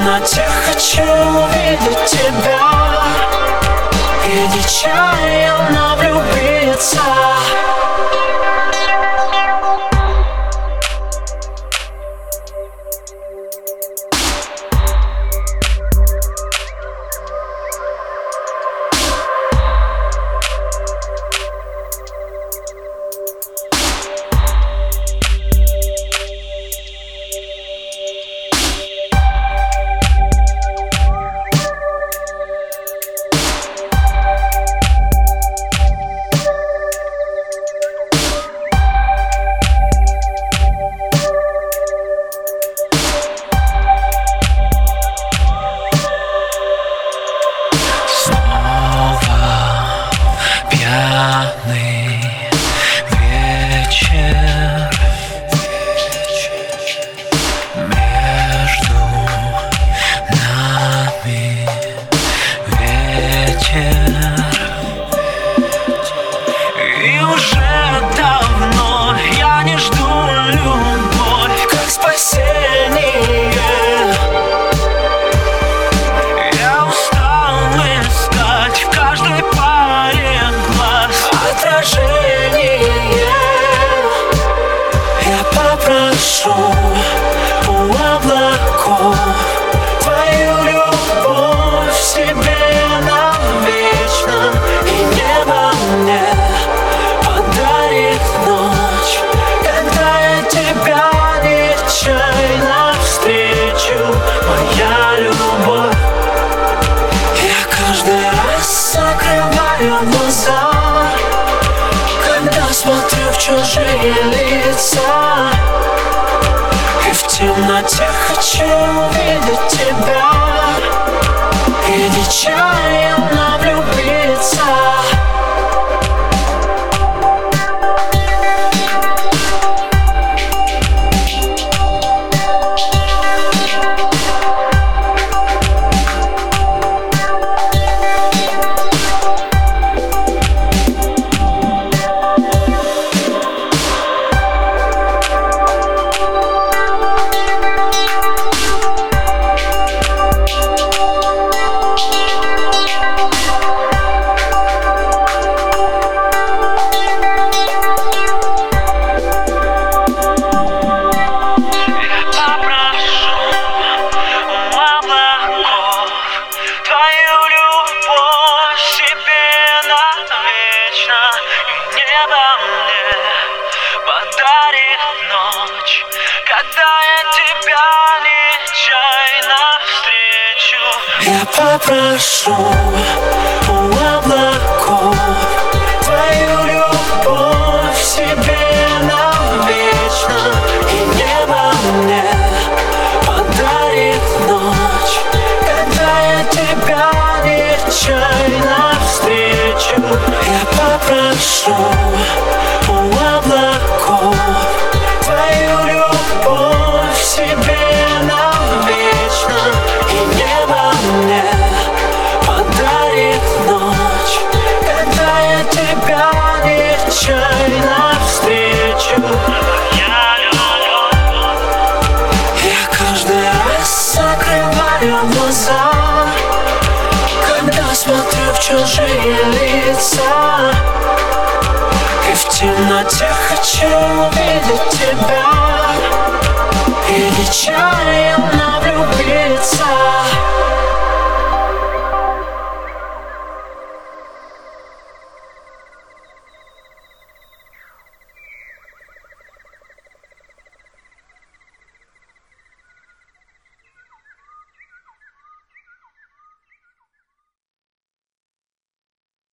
темноте хочу увидеть тебя. И нечаянно влюбиться чужие лица И в темноте хочу увидеть тебя. И нечаянно Я попрошу у облаков лица И в темноте хочу увидеть тебя. И ничего